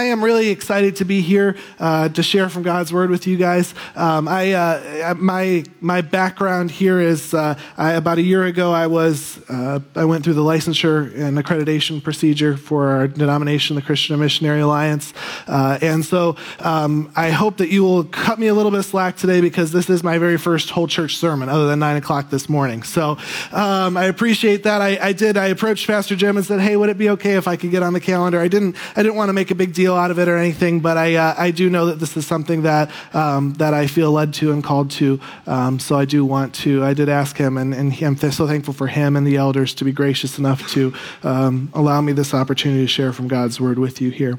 I am really excited to be here uh, to share from God's word with you guys. Um, I, uh, my, my background here is uh, I, about a year ago, I, was, uh, I went through the licensure and accreditation procedure for our denomination, the Christian Missionary Alliance. Uh, and so um, I hope that you will cut me a little bit slack today because this is my very first whole church sermon, other than 9 o'clock this morning. So um, I appreciate that. I, I did. I approached Pastor Jim and said, hey, would it be okay if I could get on the calendar? I didn't, I didn't want to make a big deal deal out of it or anything, but I, uh, I do know that this is something that, um, that I feel led to and called to. Um, so I do want to, I did ask him, and, and I'm so thankful for him and the elders to be gracious enough to um, allow me this opportunity to share from God's word with you here.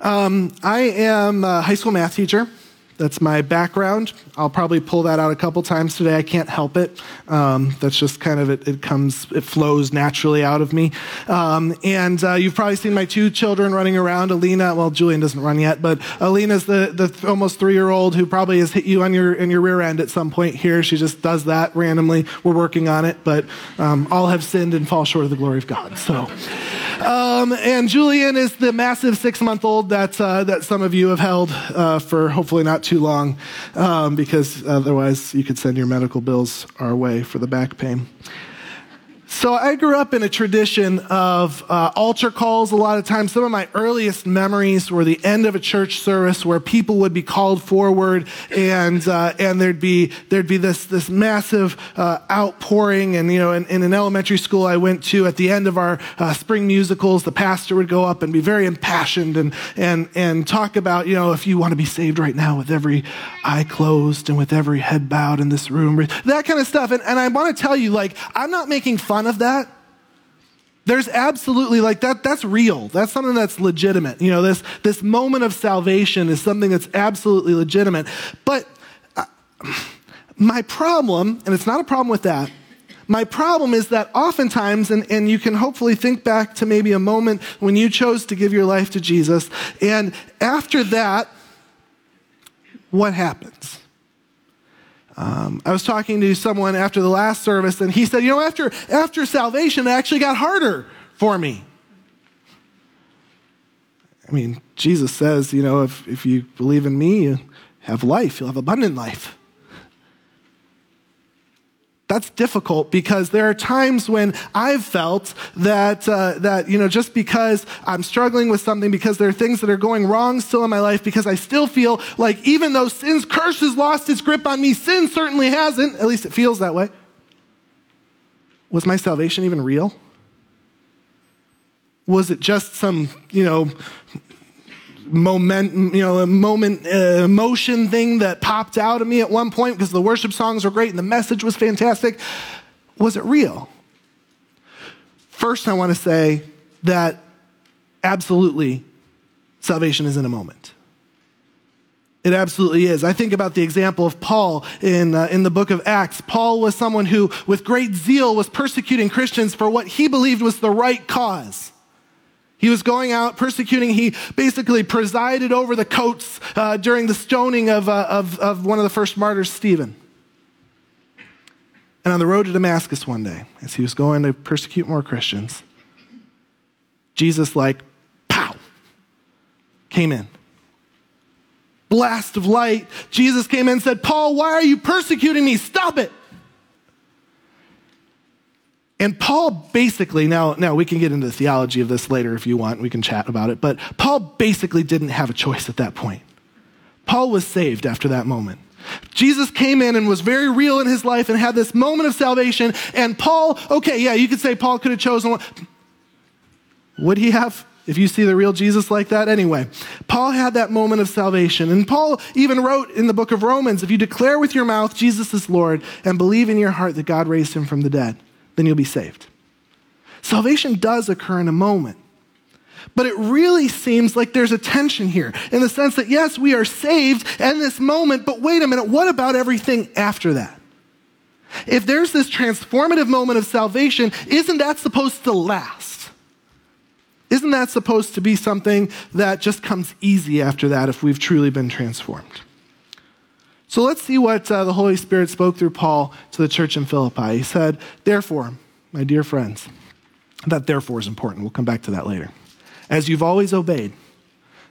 Um, I am a high school math teacher. That's my background. I'll probably pull that out a couple times today. I can't help it. Um, that's just kind of it, it, comes, it flows naturally out of me. Um, and uh, you've probably seen my two children running around. Alina, well, Julian doesn't run yet, but Alina's the, the th- almost three year old who probably has hit you on your, in your rear end at some point here. She just does that randomly. We're working on it, but um, all have sinned and fall short of the glory of God. So. Um, and Julian is the massive six month old that, uh, that some of you have held uh, for hopefully not too long, um, because otherwise you could send your medical bills our way for the back pain. So I grew up in a tradition of uh, altar calls a lot of times. Some of my earliest memories were the end of a church service where people would be called forward and, uh, and there'd be, there'd be this, this massive uh, outpouring. And, you know, in, in, an elementary school I went to at the end of our uh, spring musicals, the pastor would go up and be very impassioned and, and, and talk about, you know, if you want to be saved right now with every eye closed and with every head bowed in this room, that kind of stuff. And, and I want to tell you, like, I'm not making fun of that? There's absolutely like that, that's real. That's something that's legitimate. You know, this, this moment of salvation is something that's absolutely legitimate. But uh, my problem, and it's not a problem with that, my problem is that oftentimes, and, and you can hopefully think back to maybe a moment when you chose to give your life to Jesus, and after that, what happens? Um, I was talking to someone after the last service, and he said, You know, after, after salvation, it actually got harder for me. I mean, Jesus says, you know, if, if you believe in me, you have life, you'll have abundant life that's difficult because there are times when I've felt that, uh, that, you know, just because I'm struggling with something, because there are things that are going wrong still in my life, because I still feel like even though sin's curse has lost its grip on me, sin certainly hasn't, at least it feels that way. Was my salvation even real? Was it just some, you know, moment, you know, a moment, uh, emotion thing that popped out of me at one point because the worship songs were great and the message was fantastic. Was it real? First, I want to say that absolutely salvation is in a moment. It absolutely is. I think about the example of Paul in, uh, in the book of Acts. Paul was someone who, with great zeal, was persecuting Christians for what he believed was the right cause. He was going out persecuting. He basically presided over the coats uh, during the stoning of, uh, of, of one of the first martyrs, Stephen. And on the road to Damascus one day, as he was going to persecute more Christians, Jesus, like, pow, came in. Blast of light. Jesus came in and said, Paul, why are you persecuting me? Stop it. And Paul basically, now, now we can get into the theology of this later if you want, we can chat about it, but Paul basically didn't have a choice at that point. Paul was saved after that moment. Jesus came in and was very real in his life and had this moment of salvation. And Paul, okay, yeah, you could say Paul could have chosen one. Would he have? If you see the real Jesus like that, anyway, Paul had that moment of salvation. And Paul even wrote in the book of Romans if you declare with your mouth Jesus is Lord and believe in your heart that God raised him from the dead, then you'll be saved. Salvation does occur in a moment. But it really seems like there's a tension here in the sense that, yes, we are saved in this moment, but wait a minute, what about everything after that? If there's this transformative moment of salvation, isn't that supposed to last? Isn't that supposed to be something that just comes easy after that if we've truly been transformed? So let's see what uh, the Holy Spirit spoke through Paul to the church in Philippi. He said, Therefore, my dear friends, that therefore is important. We'll come back to that later. As you've always obeyed,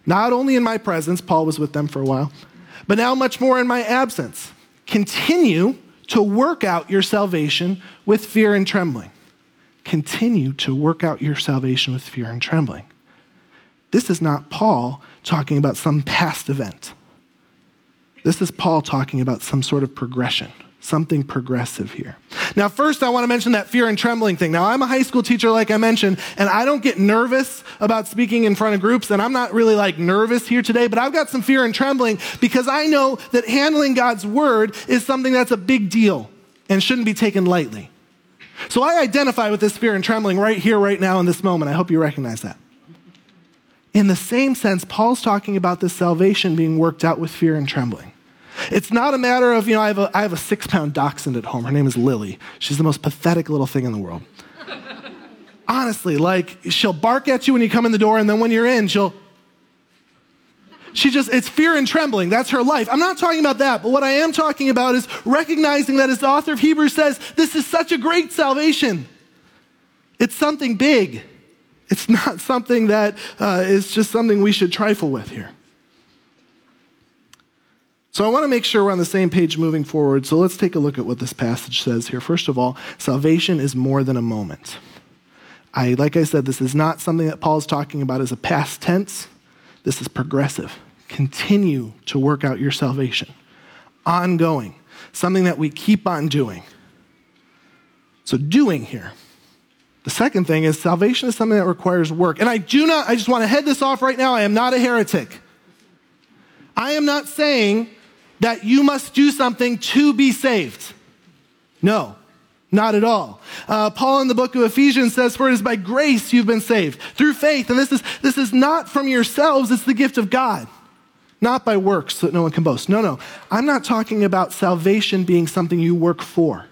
Not only in my presence, Paul was with them for a while, but now much more in my absence. Continue to work out your salvation with fear and trembling. Continue to work out your salvation with fear and trembling. This is not Paul talking about some past event. This is Paul talking about some sort of progression, something progressive here. Now, first, I want to mention that fear and trembling thing. Now, I'm a high school teacher, like I mentioned, and I don't get nervous about speaking in front of groups, and I'm not really like nervous here today, but I've got some fear and trembling because I know that handling God's word is something that's a big deal and shouldn't be taken lightly. So I identify with this fear and trembling right here, right now, in this moment. I hope you recognize that. In the same sense, Paul's talking about this salvation being worked out with fear and trembling. It's not a matter of, you know, I have a, I have a six pound dachshund at home. Her name is Lily. She's the most pathetic little thing in the world. Honestly, like, she'll bark at you when you come in the door, and then when you're in, she'll. She just, it's fear and trembling. That's her life. I'm not talking about that, but what I am talking about is recognizing that, as the author of Hebrews says, this is such a great salvation. It's something big. It's not something that uh, is just something we should trifle with here. So I want to make sure we're on the same page moving forward. So let's take a look at what this passage says here. First of all, salvation is more than a moment. I, like I said, this is not something that Paul's talking about as a past tense. This is progressive. Continue to work out your salvation. Ongoing. Something that we keep on doing. So, doing here. The second thing is salvation is something that requires work. And I do not, I just want to head this off right now. I am not a heretic. I am not saying that you must do something to be saved. No, not at all. Uh, Paul in the book of Ephesians says, For it is by grace you've been saved, through faith. And this is, this is not from yourselves, it's the gift of God, not by works so that no one can boast. No, no. I'm not talking about salvation being something you work for.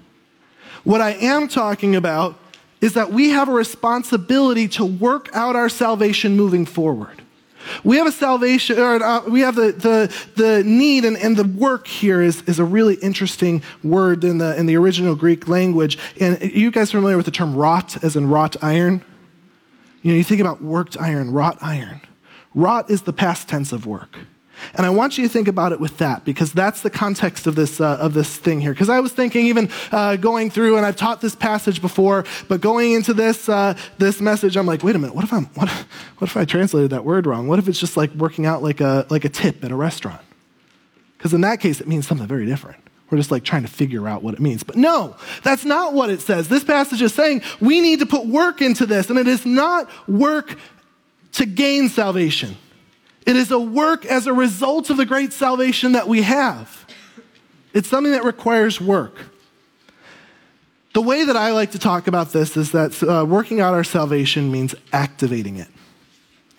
What I am talking about is that we have a responsibility to work out our salvation moving forward. We have a salvation, or uh, we have the, the, the need, and, and the work here is, is a really interesting word in the, in the original Greek language. And you guys familiar with the term wrought, as in wrought iron? You know, you think about worked iron, wrought iron. Wrought is the past tense of work. And I want you to think about it with that because that's the context of this, uh, of this thing here. Because I was thinking, even uh, going through, and I've taught this passage before, but going into this, uh, this message, I'm like, wait a minute, what if, I'm, what, what if I translated that word wrong? What if it's just like working out like a, like a tip at a restaurant? Because in that case, it means something very different. We're just like trying to figure out what it means. But no, that's not what it says. This passage is saying we need to put work into this, and it is not work to gain salvation. It is a work as a result of the great salvation that we have. It's something that requires work. The way that I like to talk about this is that uh, working out our salvation means activating it.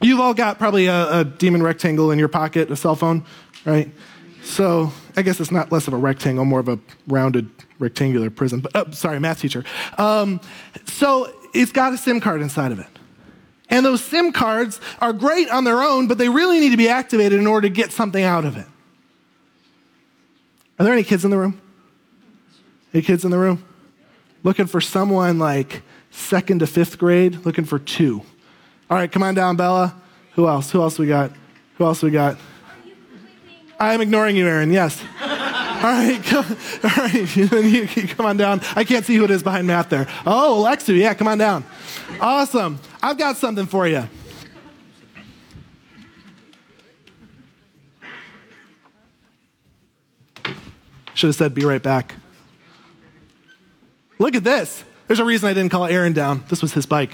You've all got probably a, a demon rectangle in your pocket, a cell phone, right? So I guess it's not less of a rectangle, more of a rounded rectangular prism. But oh, sorry, math teacher. Um, so it's got a SIM card inside of it. And those SIM cards are great on their own, but they really need to be activated in order to get something out of it. Are there any kids in the room? Any kids in the room? Looking for someone like second to fifth grade? Looking for two. All right, come on down, Bella. Who else? Who else we got? Who else we got? I am ignoring you, Aaron. Yes. all right, come, all right. come on down. I can't see who it is behind Matt there. Oh, Alexu. Yeah, come on down. Awesome. I've got something for you. Should have said, be right back. Look at this. There's a reason I didn't call Aaron down. This was his bike.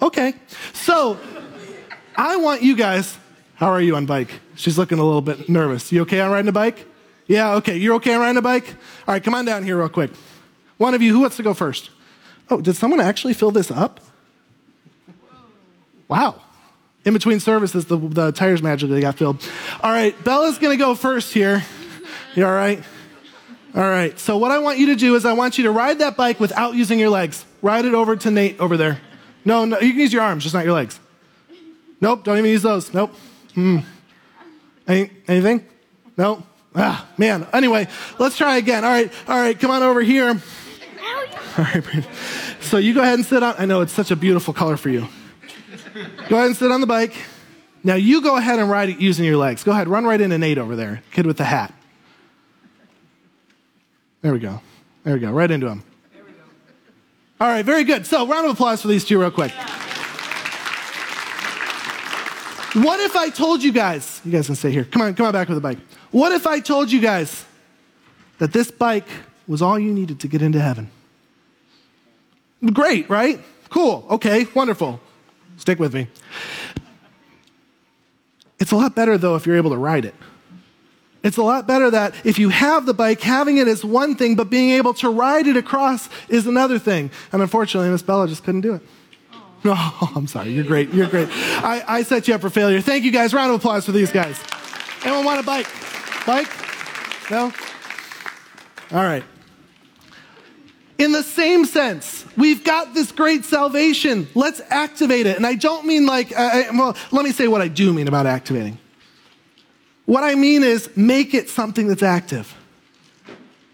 Okay. So, I want you guys. How are you on bike? She's looking a little bit nervous. You okay on riding a bike? Yeah, okay. You're okay on riding a bike? All right, come on down here real quick. One of you, who wants to go first? Oh, did someone actually fill this up? Wow. In between services, the, the tires magically got filled. All right, Bella's going to go first here. You all right? All right. So, what I want you to do is, I want you to ride that bike without using your legs. Ride it over to Nate over there. No, no, you can use your arms, just not your legs. Nope, don't even use those. Nope. Hmm. Any, anything? Nope. Ah, man. Anyway, let's try again. All right, all right, come on over here. All right, so you go ahead and sit on. I know it's such a beautiful color for you. Go ahead and sit on the bike. Now you go ahead and ride it using your legs. Go ahead, run right into Nate over there, kid with the hat. There we go. There we go. Right into him. All right, very good. So, round of applause for these two, real quick. What if I told you guys, you guys can stay here. Come on, come on back with the bike. What if I told you guys that this bike was all you needed to get into heaven? Great, right? Cool. Okay, wonderful. Stick with me. It's a lot better, though, if you're able to ride it. It's a lot better that if you have the bike, having it is one thing, but being able to ride it across is another thing. And unfortunately, Miss Bella just couldn't do it. No, I'm sorry. You're great. You're great. I, I set you up for failure. Thank you guys. Round of applause for these guys. Anyone want a bike? Bike? No? All right. In the same sense, we've got this great salvation. Let's activate it. And I don't mean like, uh, well, let me say what I do mean about activating. What I mean is make it something that's active.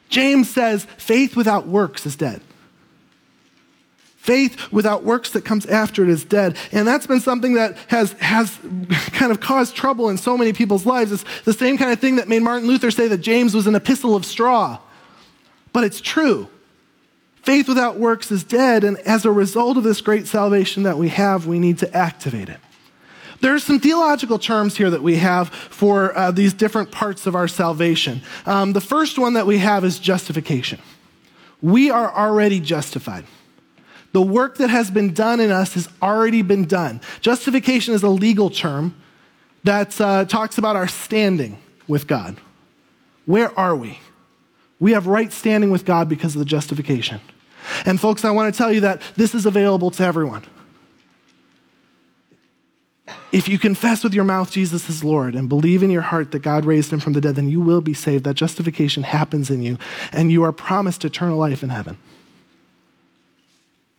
James says faith without works is dead. Faith without works that comes after it is dead. And that's been something that has, has kind of caused trouble in so many people's lives. It's the same kind of thing that made Martin Luther say that James was an epistle of straw. But it's true. Faith without works is dead. And as a result of this great salvation that we have, we need to activate it. There are some theological terms here that we have for uh, these different parts of our salvation. Um, the first one that we have is justification. We are already justified. The work that has been done in us has already been done. Justification is a legal term that uh, talks about our standing with God. Where are we? We have right standing with God because of the justification. And folks, I want to tell you that this is available to everyone. If you confess with your mouth Jesus is Lord and believe in your heart that God raised him from the dead, then you will be saved. That justification happens in you, and you are promised eternal life in heaven.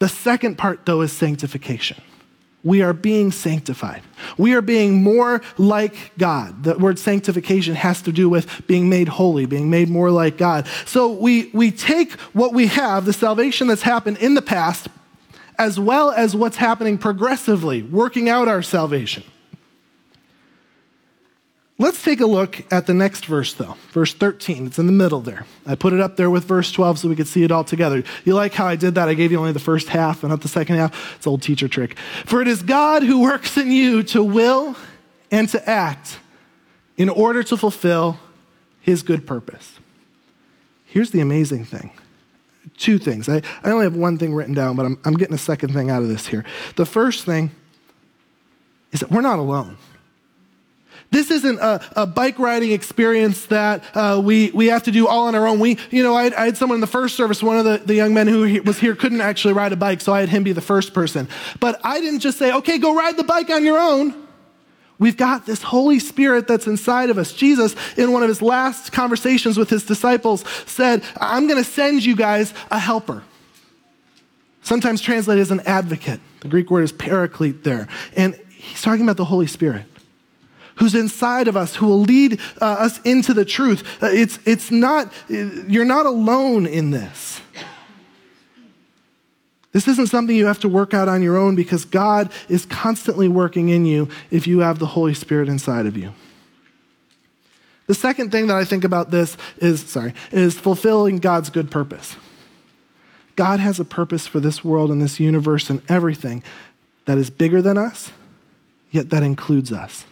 The second part, though, is sanctification. We are being sanctified. We are being more like God. The word sanctification has to do with being made holy, being made more like God. So we, we take what we have, the salvation that's happened in the past, as well as what's happening progressively, working out our salvation. Let's take a look at the next verse, though. Verse 13. It's in the middle there. I put it up there with verse 12 so we could see it all together. You like how I did that? I gave you only the first half and not the second half? It's old teacher trick. For it is God who works in you to will and to act in order to fulfill his good purpose. Here's the amazing thing two things. I, I only have one thing written down, but I'm, I'm getting a second thing out of this here. The first thing is that we're not alone. This isn't a, a, bike riding experience that uh, we, we have to do all on our own. We, you know, I I had someone in the first service, one of the, the young men who was here couldn't actually ride a bike, so I had him be the first person. But I didn't just say, okay, go ride the bike on your own. We've got this Holy Spirit that's inside of us. Jesus, in one of his last conversations with his disciples, said, I'm going to send you guys a helper. Sometimes translated as an advocate. The Greek word is paraclete there. And he's talking about the Holy Spirit who's inside of us, who will lead uh, us into the truth. Uh, it's, it's not, you're not alone in this. This isn't something you have to work out on your own because God is constantly working in you if you have the Holy Spirit inside of you. The second thing that I think about this is, sorry, is fulfilling God's good purpose. God has a purpose for this world and this universe and everything that is bigger than us, yet that includes us.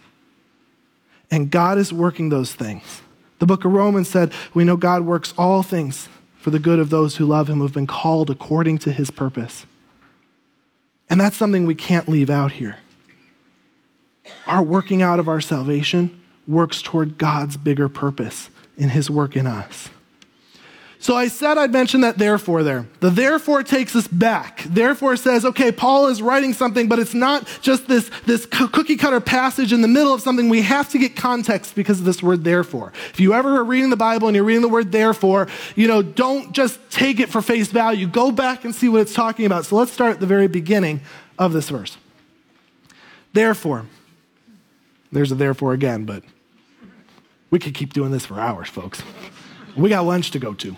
And God is working those things. The book of Romans said, We know God works all things for the good of those who love him, who have been called according to his purpose. And that's something we can't leave out here. Our working out of our salvation works toward God's bigger purpose in his work in us. So I said I'd mention that therefore there. The therefore takes us back. Therefore says, okay, Paul is writing something, but it's not just this, this cookie cutter passage in the middle of something. We have to get context because of this word therefore. If you ever are reading the Bible and you're reading the word therefore, you know, don't just take it for face value. Go back and see what it's talking about. So let's start at the very beginning of this verse. Therefore, there's a therefore again, but we could keep doing this for hours, folks. We got lunch to go to.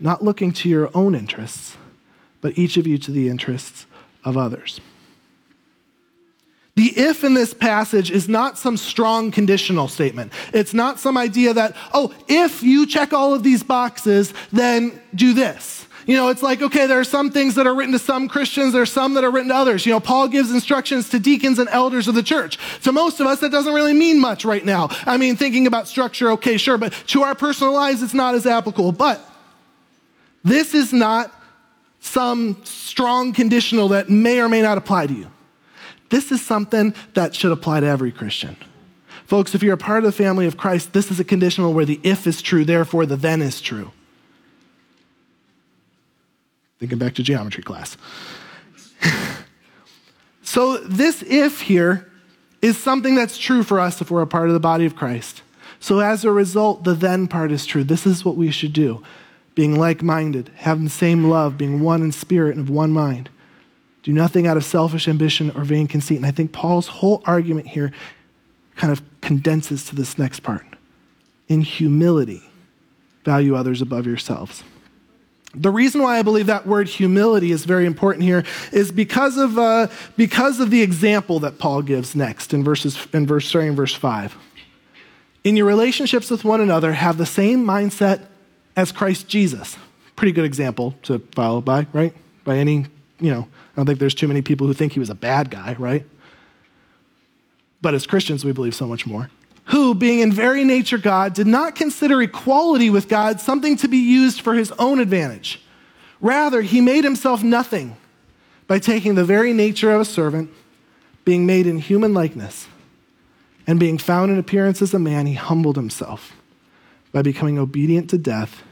not looking to your own interests, but each of you to the interests of others. The if in this passage is not some strong conditional statement. It's not some idea that, oh, if you check all of these boxes, then do this. You know, it's like, okay, there are some things that are written to some Christians, there are some that are written to others. You know, Paul gives instructions to deacons and elders of the church. To most of us, that doesn't really mean much right now. I mean, thinking about structure, okay, sure, but to our personal lives, it's not as applicable. But this is not some strong conditional that may or may not apply to you. This is something that should apply to every Christian. Folks, if you're a part of the family of Christ, this is a conditional where the if is true, therefore the then is true. Thinking back to geometry class. so, this if here is something that's true for us if we're a part of the body of Christ. So, as a result, the then part is true. This is what we should do being like minded, having the same love, being one in spirit and of one mind. Do nothing out of selfish ambition or vain conceit. And I think Paul's whole argument here kind of condenses to this next part. In humility, value others above yourselves. The reason why I believe that word humility is very important here is because of, uh, because of the example that Paul gives next in, verses, in verse, starting in verse 5. In your relationships with one another, have the same mindset as Christ Jesus. Pretty good example to follow by, right? By any, you know, I don't think there's too many people who think he was a bad guy, right? But as Christians, we believe so much more. Who, being in very nature God, did not consider equality with God something to be used for his own advantage. Rather, he made himself nothing by taking the very nature of a servant, being made in human likeness, and being found in appearance as a man, he humbled himself by becoming obedient to death,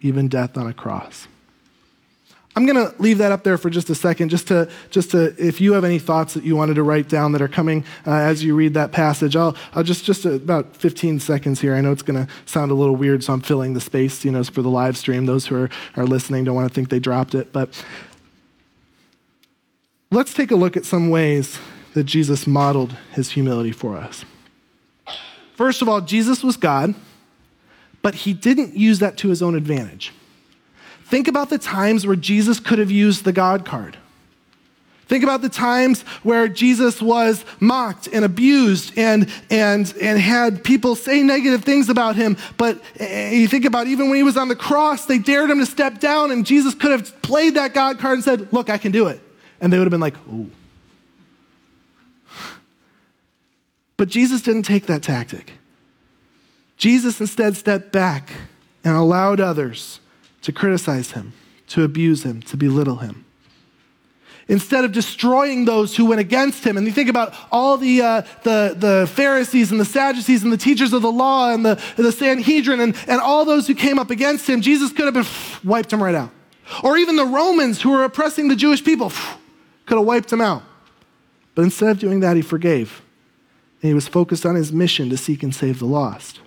even death on a cross. I'm going to leave that up there for just a second, just to, just to, if you have any thoughts that you wanted to write down that are coming uh, as you read that passage, I'll, I'll just, just about 15 seconds here. I know it's going to sound a little weird, so I'm filling the space, you know, for the live stream. Those who are, are listening don't want to think they dropped it. But let's take a look at some ways that Jesus modeled his humility for us. First of all, Jesus was God, but he didn't use that to his own advantage. Think about the times where Jesus could have used the God card. Think about the times where Jesus was mocked and abused and, and, and had people say negative things about him. But eh, you think about even when he was on the cross, they dared him to step down, and Jesus could have played that God card and said, Look, I can do it. And they would have been like, Ooh. But Jesus didn't take that tactic. Jesus instead stepped back and allowed others to criticize him, to abuse him, to belittle him. Instead of destroying those who went against him, and you think about all the, uh, the, the Pharisees and the Sadducees and the teachers of the law and the, the Sanhedrin and, and all those who came up against him, Jesus could have been wiped them right out. Or even the Romans who were oppressing the Jewish people could have wiped them out. But instead of doing that, he forgave. And he was focused on his mission to seek and save the lost.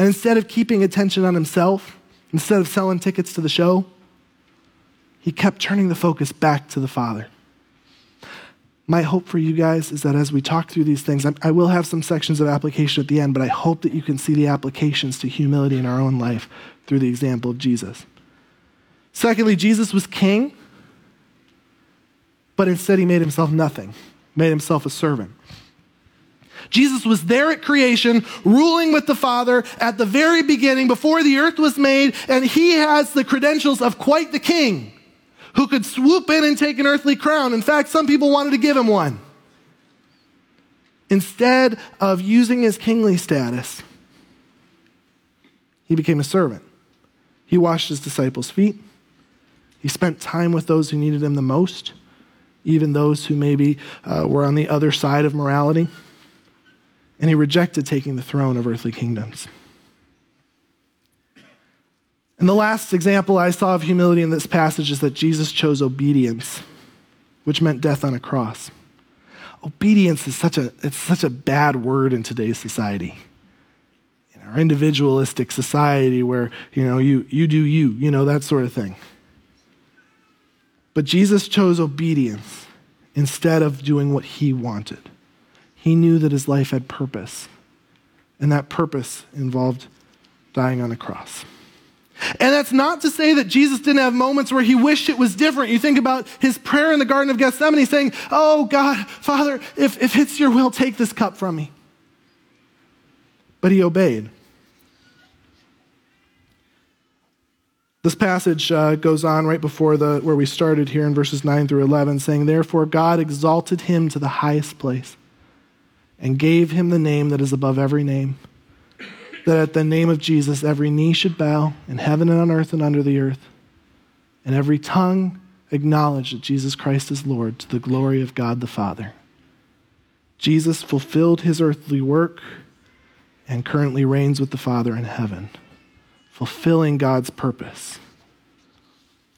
And instead of keeping attention on himself, Instead of selling tickets to the show, he kept turning the focus back to the Father. My hope for you guys is that as we talk through these things, I will have some sections of application at the end, but I hope that you can see the applications to humility in our own life through the example of Jesus. Secondly, Jesus was king, but instead he made himself nothing, made himself a servant. Jesus was there at creation, ruling with the Father at the very beginning, before the earth was made, and he has the credentials of quite the king who could swoop in and take an earthly crown. In fact, some people wanted to give him one. Instead of using his kingly status, he became a servant. He washed his disciples' feet. He spent time with those who needed him the most, even those who maybe uh, were on the other side of morality and he rejected taking the throne of earthly kingdoms. And the last example I saw of humility in this passage is that Jesus chose obedience, which meant death on a cross. obedience is such a, it's such a bad word in today's society. In our individualistic society where, you know, you, you do you, you know, that sort of thing. But Jesus chose obedience instead of doing what he wanted. He knew that his life had purpose, and that purpose involved dying on a cross. And that's not to say that Jesus didn't have moments where he wished it was different. You think about his prayer in the Garden of Gethsemane saying, Oh God, Father, if, if it's your will, take this cup from me. But he obeyed. This passage uh, goes on right before the, where we started here in verses 9 through 11, saying, Therefore God exalted him to the highest place and gave him the name that is above every name, that at the name of Jesus every knee should bow in heaven and on earth and under the earth, and every tongue acknowledge that Jesus Christ is Lord to the glory of God the Father. Jesus fulfilled his earthly work and currently reigns with the Father in heaven fulfilling God's purpose.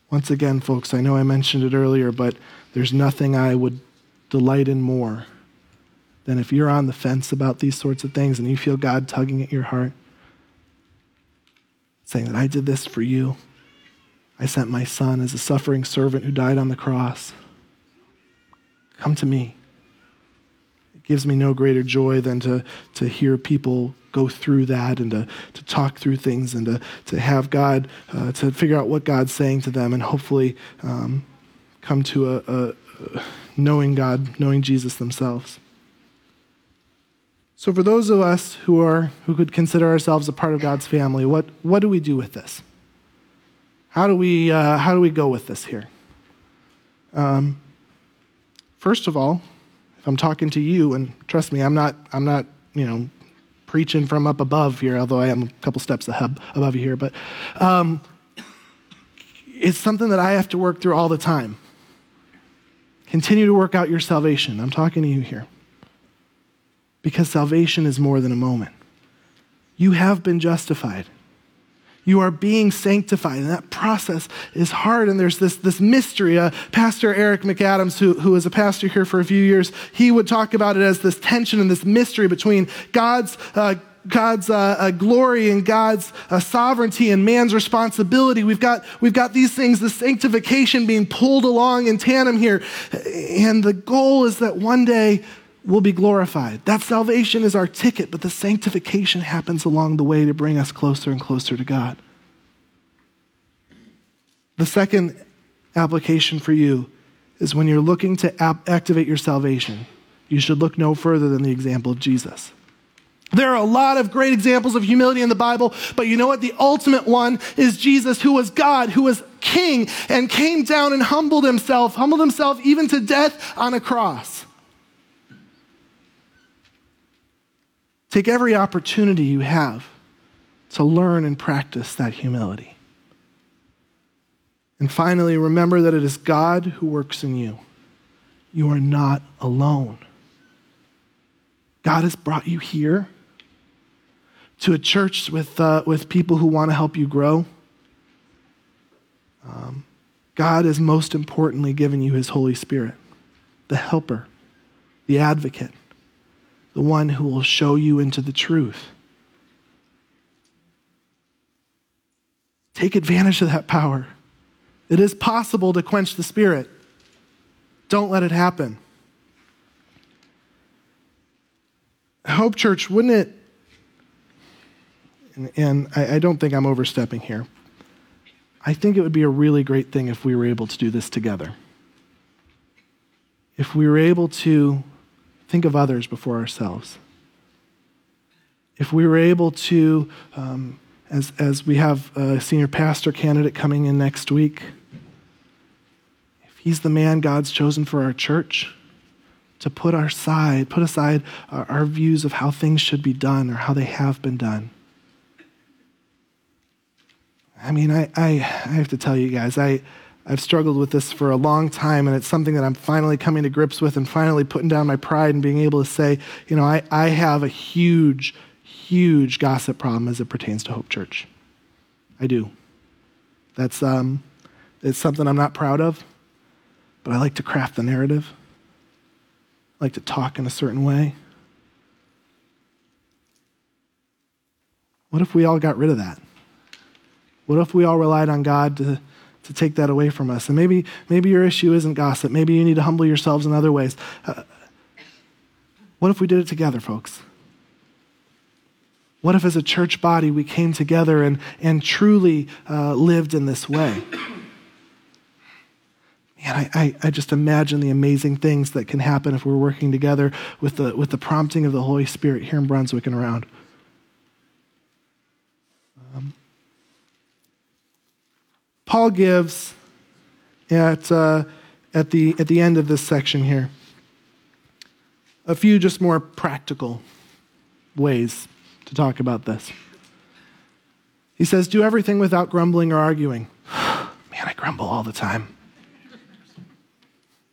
Once again, folks, I know I mentioned it earlier, but there's nothing I would delight in more than if you're on the fence about these sorts of things and you feel God tugging at your heart, saying that I did this for you. I sent my son as a suffering servant who died on the cross. Come to me. It gives me no greater joy than to, to hear people go through that and to, to talk through things and to, to have God, uh, to figure out what God's saying to them and hopefully um, come to a, a, a knowing God, knowing Jesus themselves. So, for those of us who are who could consider ourselves a part of God's family, what, what do we do with this? How do we uh, how do we go with this here? Um, first of all, if I'm talking to you, and trust me, I'm not I'm not you know preaching from up above here, although I am a couple steps above you here, but um, it's something that I have to work through all the time. Continue to work out your salvation. I'm talking to you here. Because salvation is more than a moment. You have been justified. You are being sanctified, and that process is hard. And there's this, this mystery. Uh, pastor Eric McAdams, who, who was a pastor here for a few years, he would talk about it as this tension and this mystery between God's, uh, God's uh, uh glory and God's uh, sovereignty and man's responsibility. We've got, we've got these things, the sanctification being pulled along in tandem here. And the goal is that one day will be glorified. That salvation is our ticket, but the sanctification happens along the way to bring us closer and closer to God. The second application for you is when you're looking to ap- activate your salvation, you should look no further than the example of Jesus. There are a lot of great examples of humility in the Bible, but you know what? The ultimate one is Jesus, who was God, who was king, and came down and humbled himself, humbled himself even to death on a cross. Take every opportunity you have to learn and practice that humility. And finally, remember that it is God who works in you. You are not alone. God has brought you here to a church with, uh, with people who want to help you grow. Um, God has most importantly given you his Holy Spirit, the helper, the advocate the one who will show you into the truth. Take advantage of that power. It is possible to quench the spirit. Don't let it happen. Hope Church, wouldn't it? And, and I, I don't think I'm overstepping here. I think it would be a really great thing if we were able to do this together. If we were able to think of others before ourselves. If we were able to, um, as, as we have a senior pastor candidate coming in next week, if he's the man God's chosen for our church, to put our side, put aside our, our views of how things should be done or how they have been done. I mean, I, I, I have to tell you guys, I, I've struggled with this for a long time, and it's something that I'm finally coming to grips with and finally putting down my pride and being able to say, you know, I, I have a huge, huge gossip problem as it pertains to Hope Church. I do. That's um, it's something I'm not proud of, but I like to craft the narrative. I like to talk in a certain way. What if we all got rid of that? What if we all relied on God to, to take that away from us? And maybe, maybe your issue isn't gossip. Maybe you need to humble yourselves in other ways. Uh, what if we did it together, folks? What if, as a church body, we came together and, and truly uh, lived in this way? Man, I, I, I, just imagine the amazing things that can happen if we're working together with the, with the prompting of the Holy Spirit here in Brunswick and around. Um, Paul gives at, uh, at, the, at the end of this section here a few just more practical ways to talk about this. He says, Do everything without grumbling or arguing. Man, I grumble all the time.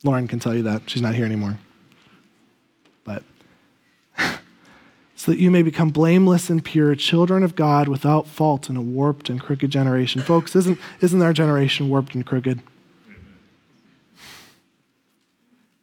Lauren can tell you that. She's not here anymore. But so that you may become blameless and pure, children of God without fault in a warped and crooked generation. Folks, isn't, isn't our generation warped and crooked?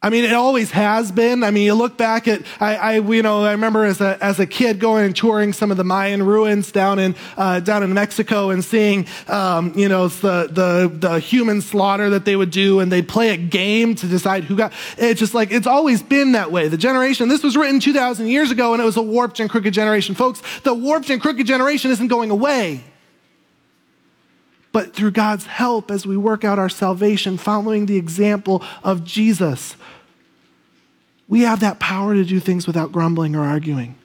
I mean, it always has been. I mean, you look back at, I, I, you know, I remember as a, as a kid going and touring some of the Mayan ruins down in, uh, down in Mexico and seeing, um, you know, the, the, the human slaughter that they would do and they'd play a game to decide who got, it's just like, it's always been that way. The generation, this was written 2,000 years ago and it was a warped and crooked generation. Folks, the warped and crooked generation isn't going away but through God's help as we work out our salvation, following the example of Jesus. We have that power to do things without grumbling or arguing.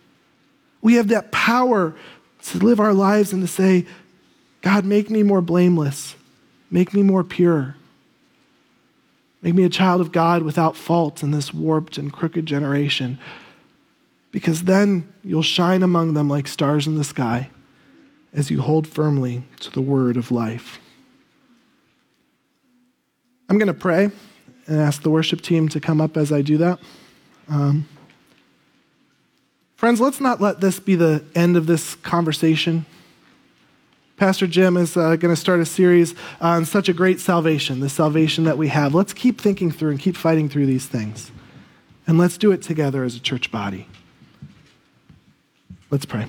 We have that power to live our lives and to say, God, make me more blameless, make me more pure. Make me a child of God without fault in this warped and crooked generation. Because then you'll shine among them like stars in the sky as you hold firmly to the word of life. I'm going to pray and ask the worship team to come up as I do that. Um, friends, let's not let this be the end of this conversation. Pastor Jim is uh, going to start a series on such a great salvation, the salvation that we have. Let's keep thinking through and keep fighting through these things. And let's do it together as a church body. Let's pray.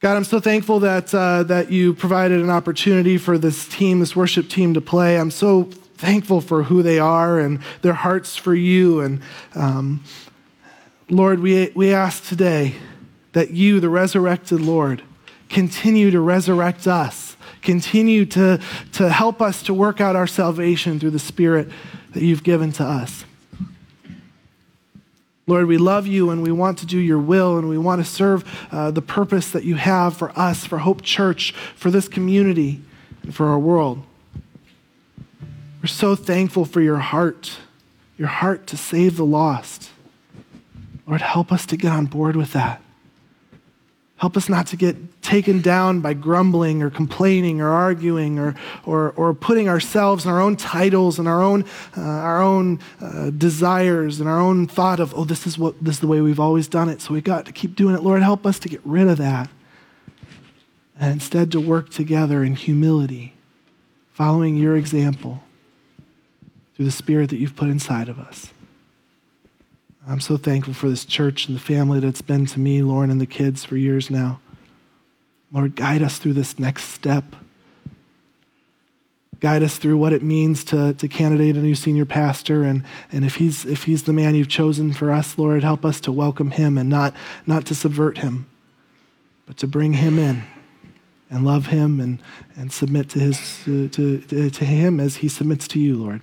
God, I'm so thankful that, uh, that you provided an opportunity for this team, this worship team, to play. I'm so thankful for who they are and their hearts for you. And um, Lord, we, we ask today that you, the resurrected Lord, continue to resurrect us, continue to, to help us to work out our salvation through the Spirit that you've given to us. Lord, we love you and we want to do your will and we want to serve uh, the purpose that you have for us, for Hope Church, for this community, and for our world. We're so thankful for your heart, your heart to save the lost. Lord, help us to get on board with that. Help us not to get taken down by grumbling or complaining or arguing or, or, or putting ourselves and our own titles and our own, uh, our own uh, desires and our own thought of, oh, this is, what, this is the way we've always done it, so we got to keep doing it. Lord, help us to get rid of that and instead to work together in humility, following your example through the Spirit that you've put inside of us. I'm so thankful for this church and the family that's been to me, Lauren, and the kids for years now. Lord, guide us through this next step. Guide us through what it means to, to candidate a new senior pastor. And, and if, he's, if he's the man you've chosen for us, Lord, help us to welcome him and not, not to subvert him, but to bring him in and love him and, and submit to, his, to, to, to him as he submits to you, Lord.